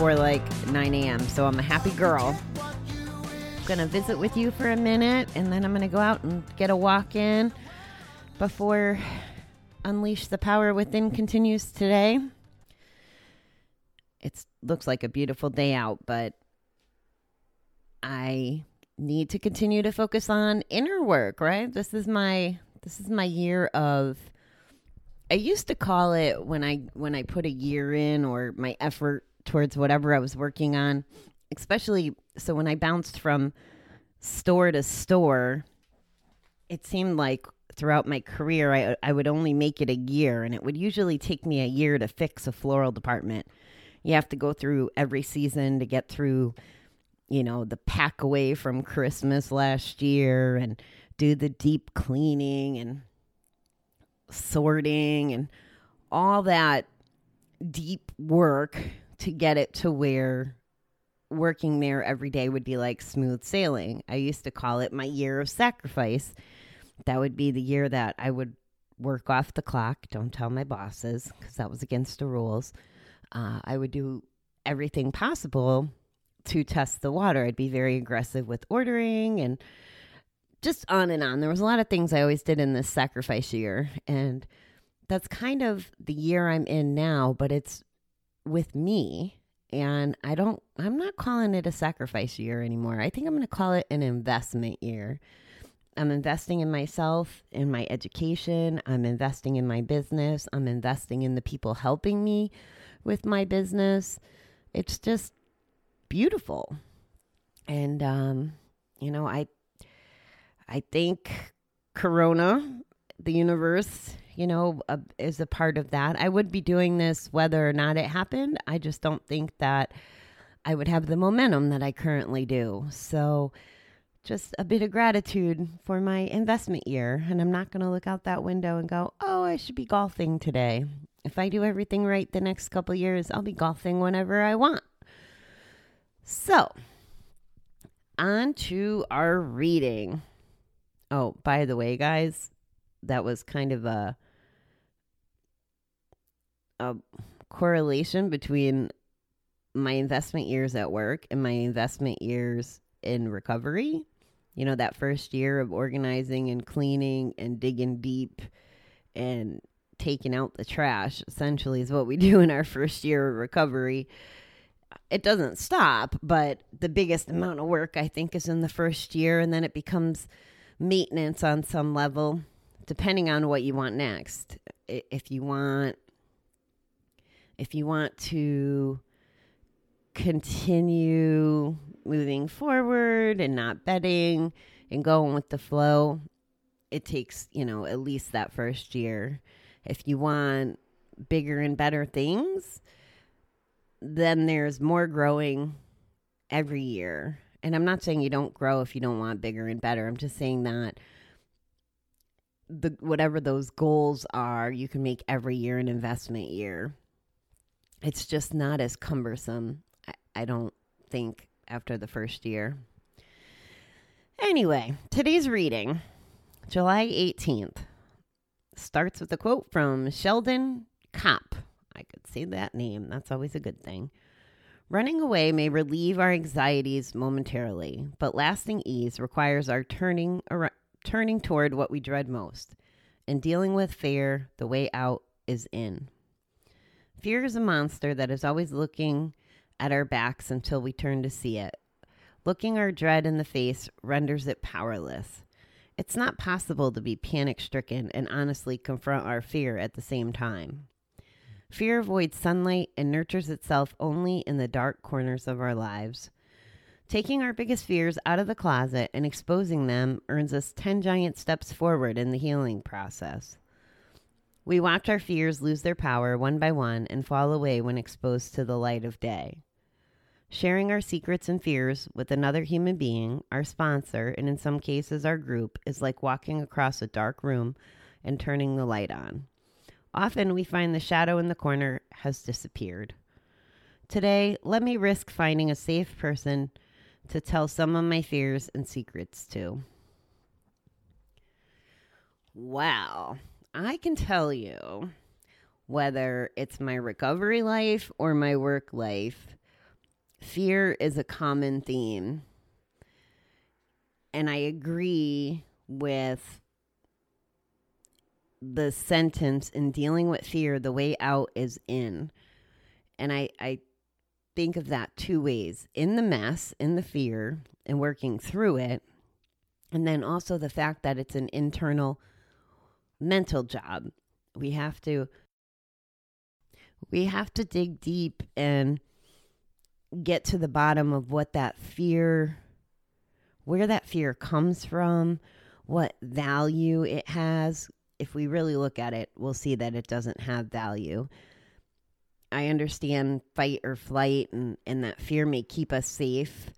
before like 9 a.m., so I'm a happy girl. I'm gonna visit with you for a minute, and then I'm gonna go out and get a walk in before Unleash the Power Within continues today. It looks like a beautiful day out, but I need to continue to focus on inner work, right? This is my this is my year of I used to call it when I when I put a year in or my effort towards whatever I was working on, especially so when I bounced from store to store, it seemed like throughout my career I I would only make it a year and it would usually take me a year to fix a floral department. You have to go through every season to get through you know, the pack away from Christmas last year and do the deep cleaning and sorting and all that deep work to get it to where working there every day would be like smooth sailing. I used to call it my year of sacrifice. That would be the year that I would work off the clock. Don't tell my bosses because that was against the rules. Uh, I would do everything possible to test the water. I'd be very aggressive with ordering and just on and on. There was a lot of things I always did in this sacrifice year. And that's kind of the year I'm in now, but it's with me. And I don't, I'm not calling it a sacrifice year anymore. I think I'm going to call it an investment year. I'm investing in myself, in my education. I'm investing in my business. I'm investing in the people helping me with my business. It's just beautiful. And, um, you know, I, I think Corona, the universe, you know, uh, is a part of that. I would be doing this whether or not it happened. I just don't think that I would have the momentum that I currently do. So, just a bit of gratitude for my investment year. And I'm not going to look out that window and go, oh, I should be golfing today. If I do everything right the next couple years, I'll be golfing whenever I want. So, on to our reading. Oh, by the way, guys, that was kind of a a correlation between my investment years at work and my investment years in recovery. You know, that first year of organizing and cleaning and digging deep and taking out the trash essentially is what we do in our first year of recovery. It doesn't stop, but the biggest amount of work I think is in the first year and then it becomes maintenance on some level depending on what you want next. If you want if you want to continue moving forward and not betting and going with the flow, it takes, you know, at least that first year. If you want bigger and better things, then there's more growing every year. And I'm not saying you don't grow if you don't want bigger and better. I'm just saying that the whatever those goals are, you can make every year an investment year. It's just not as cumbersome, I, I don't think, after the first year. Anyway, today's reading, July 18th, starts with a quote from Sheldon Kopp. I could say that name, that's always a good thing. Running away may relieve our anxieties momentarily, but lasting ease requires our turning ar- turning toward what we dread most. In dealing with fear, the way out is in. Fear is a monster that is always looking at our backs until we turn to see it. Looking our dread in the face renders it powerless. It's not possible to be panic stricken and honestly confront our fear at the same time. Fear avoids sunlight and nurtures itself only in the dark corners of our lives. Taking our biggest fears out of the closet and exposing them earns us 10 giant steps forward in the healing process. We watch our fears lose their power one by one and fall away when exposed to the light of day. Sharing our secrets and fears with another human being, our sponsor, and in some cases our group, is like walking across a dark room and turning the light on. Often we find the shadow in the corner has disappeared. Today, let me risk finding a safe person to tell some of my fears and secrets to. Wow, I can tell you whether it's my recovery life or my work life, fear is a common theme. And I agree with the sentence in dealing with fear, the way out is in. And I, I think of that two ways in the mess, in the fear, and working through it. And then also the fact that it's an internal mental job. We have to we have to dig deep and get to the bottom of what that fear where that fear comes from, what value it has. If we really look at it, we'll see that it doesn't have value. I understand fight or flight and, and that fear may keep us safe.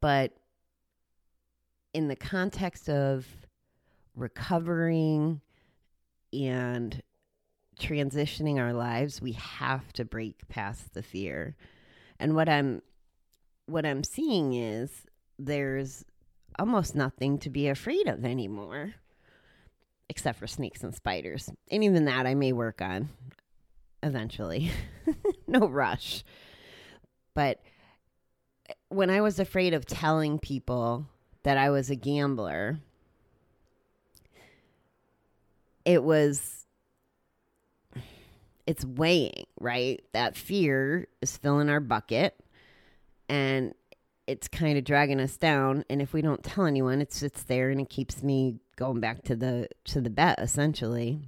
But in the context of recovering and transitioning our lives, we have to break past the fear. And what I'm what I'm seeing is there's almost nothing to be afraid of anymore. Except for snakes and spiders. And even that I may work on eventually. no rush. But when I was afraid of telling people that I was a gambler, it was it's weighing, right? That fear is filling our bucket and it's kind of dragging us down and if we don't tell anyone it sits there and it keeps me going back to the to the bet essentially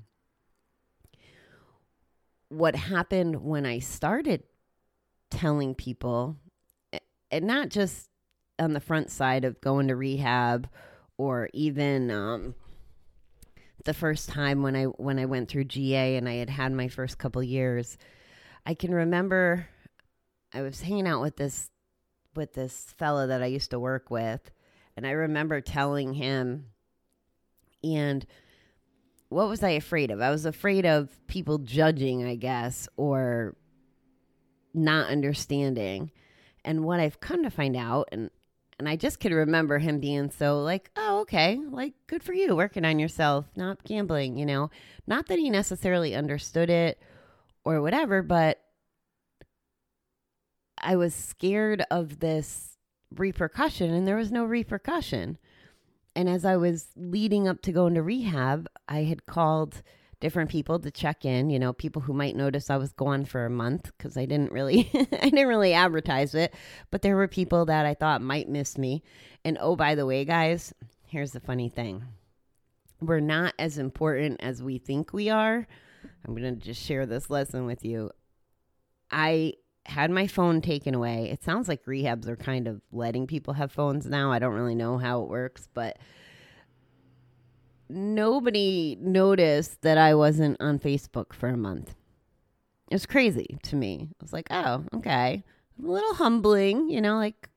what happened when i started telling people and not just on the front side of going to rehab or even um, the first time when I when I went through GA and I had had my first couple years, I can remember I was hanging out with this with this fella that I used to work with, and I remember telling him, and what was I afraid of? I was afraid of people judging, I guess, or not understanding. And what I've come to find out, and and I just could remember him being so like, oh, okay, like good for you working on yourself, not gambling, you know. Not that he necessarily understood it or whatever, but I was scared of this repercussion and there was no repercussion. And as I was leading up to going to rehab, I had called different people to check in, you know, people who might notice I was gone for a month because I didn't really I didn't really advertise it, but there were people that I thought might miss me. And oh by the way, guys, here's the funny thing. We're not as important as we think we are. I'm going to just share this lesson with you. I had my phone taken away. It sounds like rehabs are kind of letting people have phones now. I don't really know how it works, but nobody noticed that I wasn't on Facebook for a month. It was crazy to me. I was like, oh, okay. A little humbling, you know, like,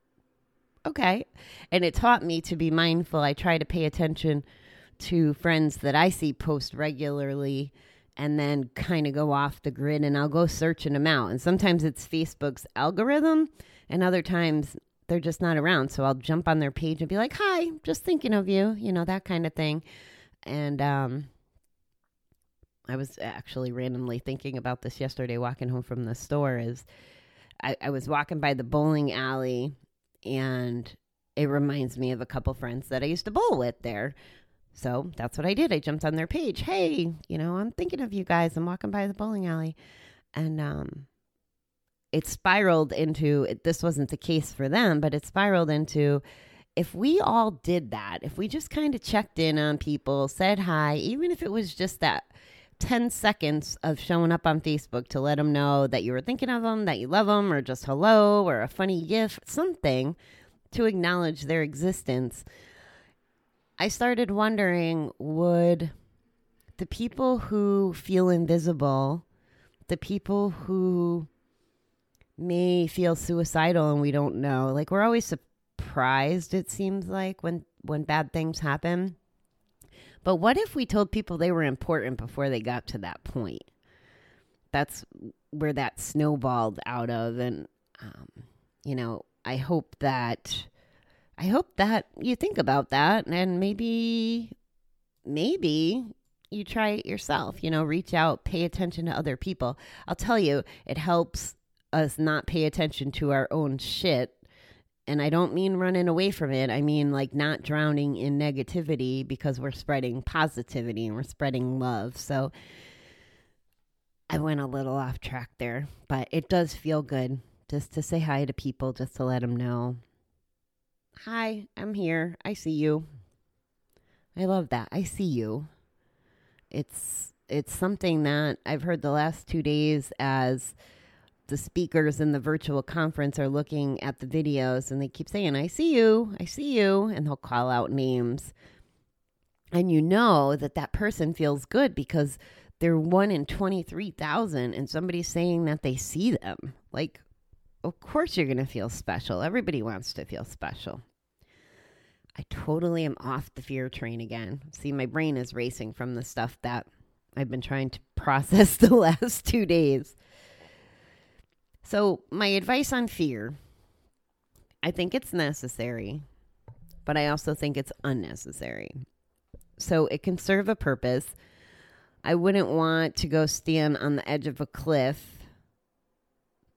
okay. And it taught me to be mindful. I try to pay attention to friends that I see post regularly and then kind of go off the grid and I'll go searching them out. And sometimes it's Facebook's algorithm, and other times they're just not around. So I'll jump on their page and be like, hi, just thinking of you, you know, that kind of thing and um, I was actually randomly thinking about this yesterday, walking home from the store. Is I, I was walking by the bowling alley, and it reminds me of a couple friends that I used to bowl with there. So that's what I did. I jumped on their page. Hey, you know, I'm thinking of you guys. I'm walking by the bowling alley, and um, it spiraled into. This wasn't the case for them, but it spiraled into if we all did that, if we just kind of checked in on people, said hi, even if it was just that 10 seconds of showing up on Facebook to let them know that you were thinking of them, that you love them, or just hello, or a funny gif, something to acknowledge their existence, I started wondering would the people who feel invisible, the people who may feel suicidal and we don't know, like we're always surprised it seems like when when bad things happen But what if we told people they were important before they got to that point? That's where that snowballed out of. And, um, you know, I hope that. I hope that you think about that and maybe, maybe you try it yourself. You know, reach out, pay attention to other people. I'll tell you, it helps us not pay attention to our own shit. And I don't mean running away from it. I mean like not drowning in negativity because we're spreading positivity and we're spreading love. So I went a little off track there, but it does feel good just to say hi to people, just to let them know. Hi, I'm here. I see you. I love that. I see you. It's it's something that I've heard the last 2 days as the speakers in the virtual conference are looking at the videos and they keep saying, I see you, I see you, and they'll call out names. And you know that that person feels good because they're one in 23,000 and somebody's saying that they see them. Like, of course you're going to feel special. Everybody wants to feel special. I totally am off the fear train again. See, my brain is racing from the stuff that I've been trying to process the last two days. So, my advice on fear I think it's necessary, but I also think it's unnecessary. So, it can serve a purpose. I wouldn't want to go stand on the edge of a cliff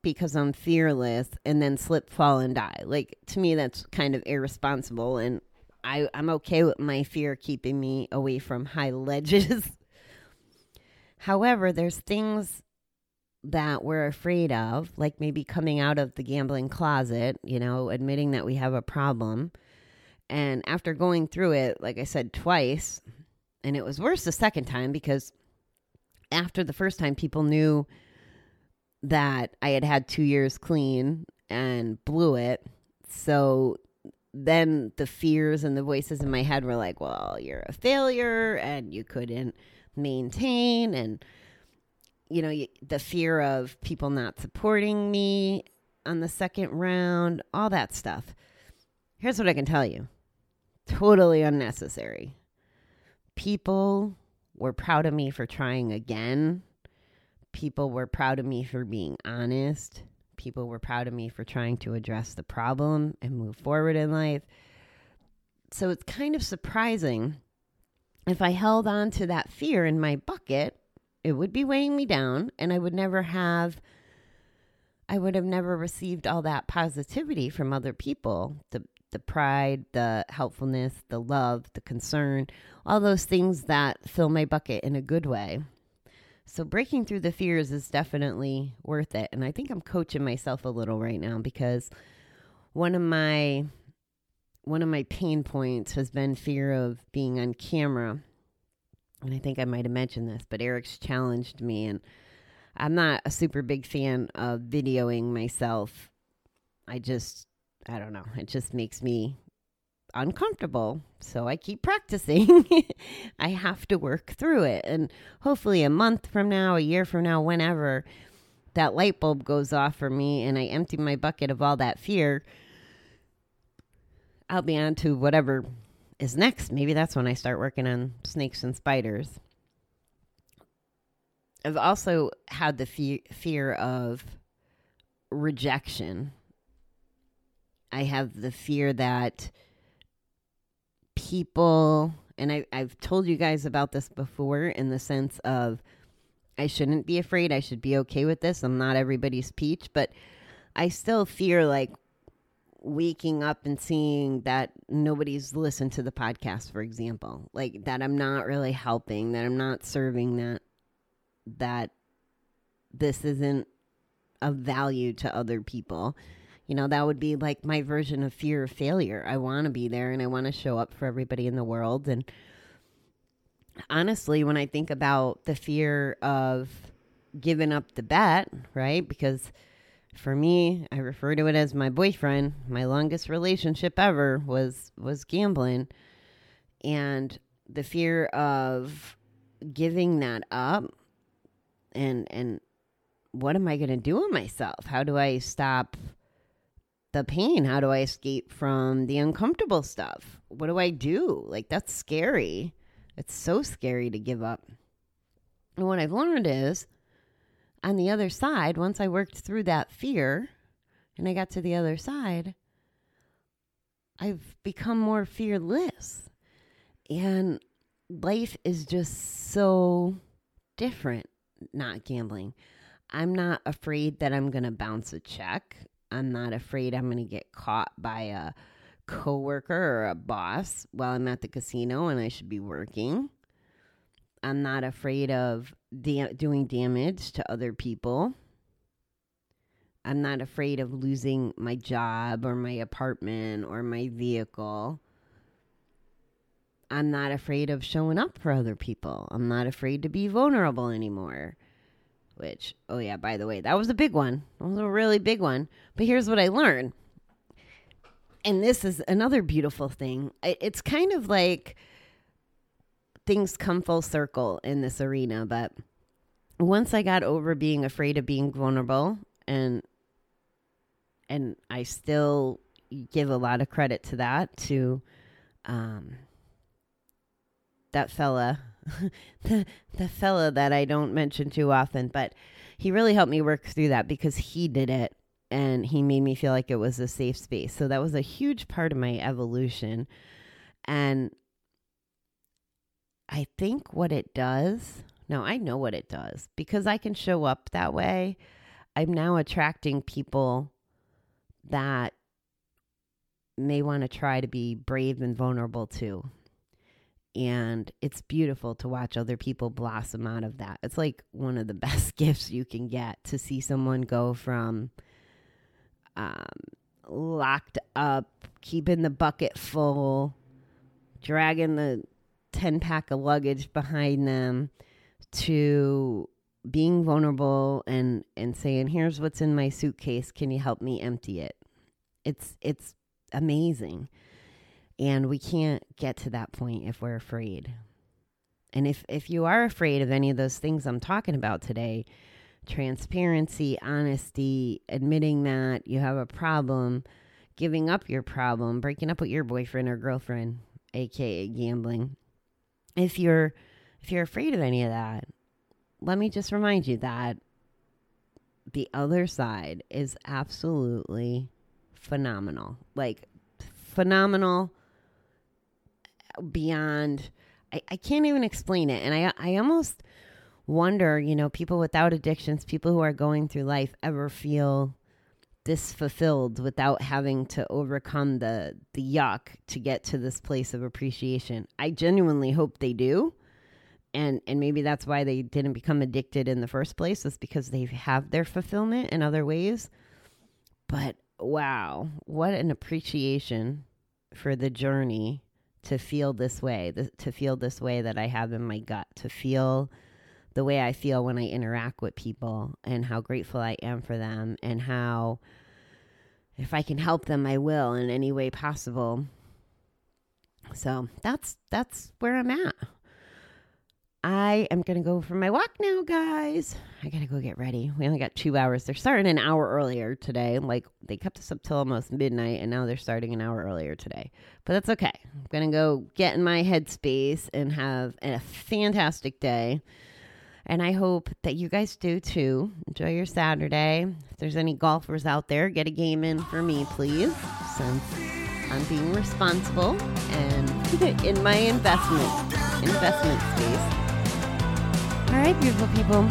because I'm fearless and then slip, fall, and die. Like, to me, that's kind of irresponsible. And I, I'm okay with my fear keeping me away from high ledges. However, there's things that we're afraid of, like maybe coming out of the gambling closet, you know, admitting that we have a problem. And after going through it, like I said, twice, and it was worse the second time because after the first time, people knew that I had had two years clean and blew it. So then the fears and the voices in my head were like, well, you're a failure and you couldn't maintain and you know, the fear of people not supporting me on the second round, all that stuff. Here's what I can tell you totally unnecessary. People were proud of me for trying again. People were proud of me for being honest. People were proud of me for trying to address the problem and move forward in life. So it's kind of surprising if I held on to that fear in my bucket it would be weighing me down and I would never have I would have never received all that positivity from other people. The the pride, the helpfulness, the love, the concern, all those things that fill my bucket in a good way. So breaking through the fears is definitely worth it. And I think I'm coaching myself a little right now because one of my one of my pain points has been fear of being on camera and I think I might have mentioned this, but Eric's challenged me, and I'm not a super big fan of videoing myself. I just, I don't know, it just makes me uncomfortable. So I keep practicing. I have to work through it. And hopefully, a month from now, a year from now, whenever that light bulb goes off for me and I empty my bucket of all that fear, I'll be on to whatever is next. Maybe that's when I start working on snakes and spiders. I've also had the fe- fear of rejection. I have the fear that people, and I, I've told you guys about this before in the sense of I shouldn't be afraid. I should be okay with this. I'm not everybody's peach, but I still fear like waking up and seeing that nobody's listened to the podcast for example like that i'm not really helping that i'm not serving that that this isn't of value to other people. You know that would be like my version of fear of failure. I want to be there and i want to show up for everybody in the world. And honestly when i think about the fear of giving up the bet right because for me, I refer to it as my boyfriend. My longest relationship ever was was gambling. And the fear of giving that up and and what am I going to do with myself? How do I stop the pain? How do I escape from the uncomfortable stuff? What do I do? Like that's scary. It's so scary to give up. And what I've learned is on the other side, once I worked through that fear and I got to the other side, I've become more fearless. And life is just so different not gambling. I'm not afraid that I'm going to bounce a check. I'm not afraid I'm going to get caught by a coworker or a boss while I'm at the casino and I should be working. I'm not afraid of da- doing damage to other people. I'm not afraid of losing my job or my apartment or my vehicle. I'm not afraid of showing up for other people. I'm not afraid to be vulnerable anymore. Which, oh yeah, by the way, that was a big one. That was a really big one. But here's what I learned. And this is another beautiful thing. It's kind of like things come full circle in this arena, but once I got over being afraid of being vulnerable and and I still give a lot of credit to that to um that fella the the fella that I don't mention too often, but he really helped me work through that because he did it and he made me feel like it was a safe space. So that was a huge part of my evolution. And I think what it does, no, I know what it does because I can show up that way. I'm now attracting people that may want to try to be brave and vulnerable too. And it's beautiful to watch other people blossom out of that. It's like one of the best gifts you can get to see someone go from um, locked up, keeping the bucket full, dragging the 10 pack of luggage behind them to being vulnerable and and saying here's what's in my suitcase. Can you help me empty it? It's it's amazing. And we can't get to that point if we're afraid. And if if you are afraid of any of those things i'm talking about today transparency honesty admitting that you have a problem giving up your problem breaking up with your boyfriend or girlfriend aka gambling if you're if you're afraid of any of that let me just remind you that the other side is absolutely phenomenal. Like phenomenal beyond I, I can't even explain it. And I I almost wonder, you know, people without addictions, people who are going through life ever feel this fulfilled without having to overcome the the yuck to get to this place of appreciation. I genuinely hope they do and and maybe that's why they didn't become addicted in the first place is because they have their fulfillment in other ways but wow what an appreciation for the journey to feel this way to feel this way that i have in my gut to feel the way i feel when i interact with people and how grateful i am for them and how if i can help them i will in any way possible so that's that's where i'm at I am to go for my walk now, guys. I got to go get ready. We only got two hours. They're starting an hour earlier today. Like, they kept us up till almost midnight, and now they're starting an hour earlier today. But that's okay. I'm to go get in my headspace and have a fantastic day. And I hope that you guys do too. Enjoy your Saturday. If there's any golfers out there, get a game in for me, please, since I'm being responsible and in my investment investment space. All right, beautiful people.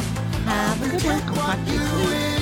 Have a good one. I'll talk to you soon.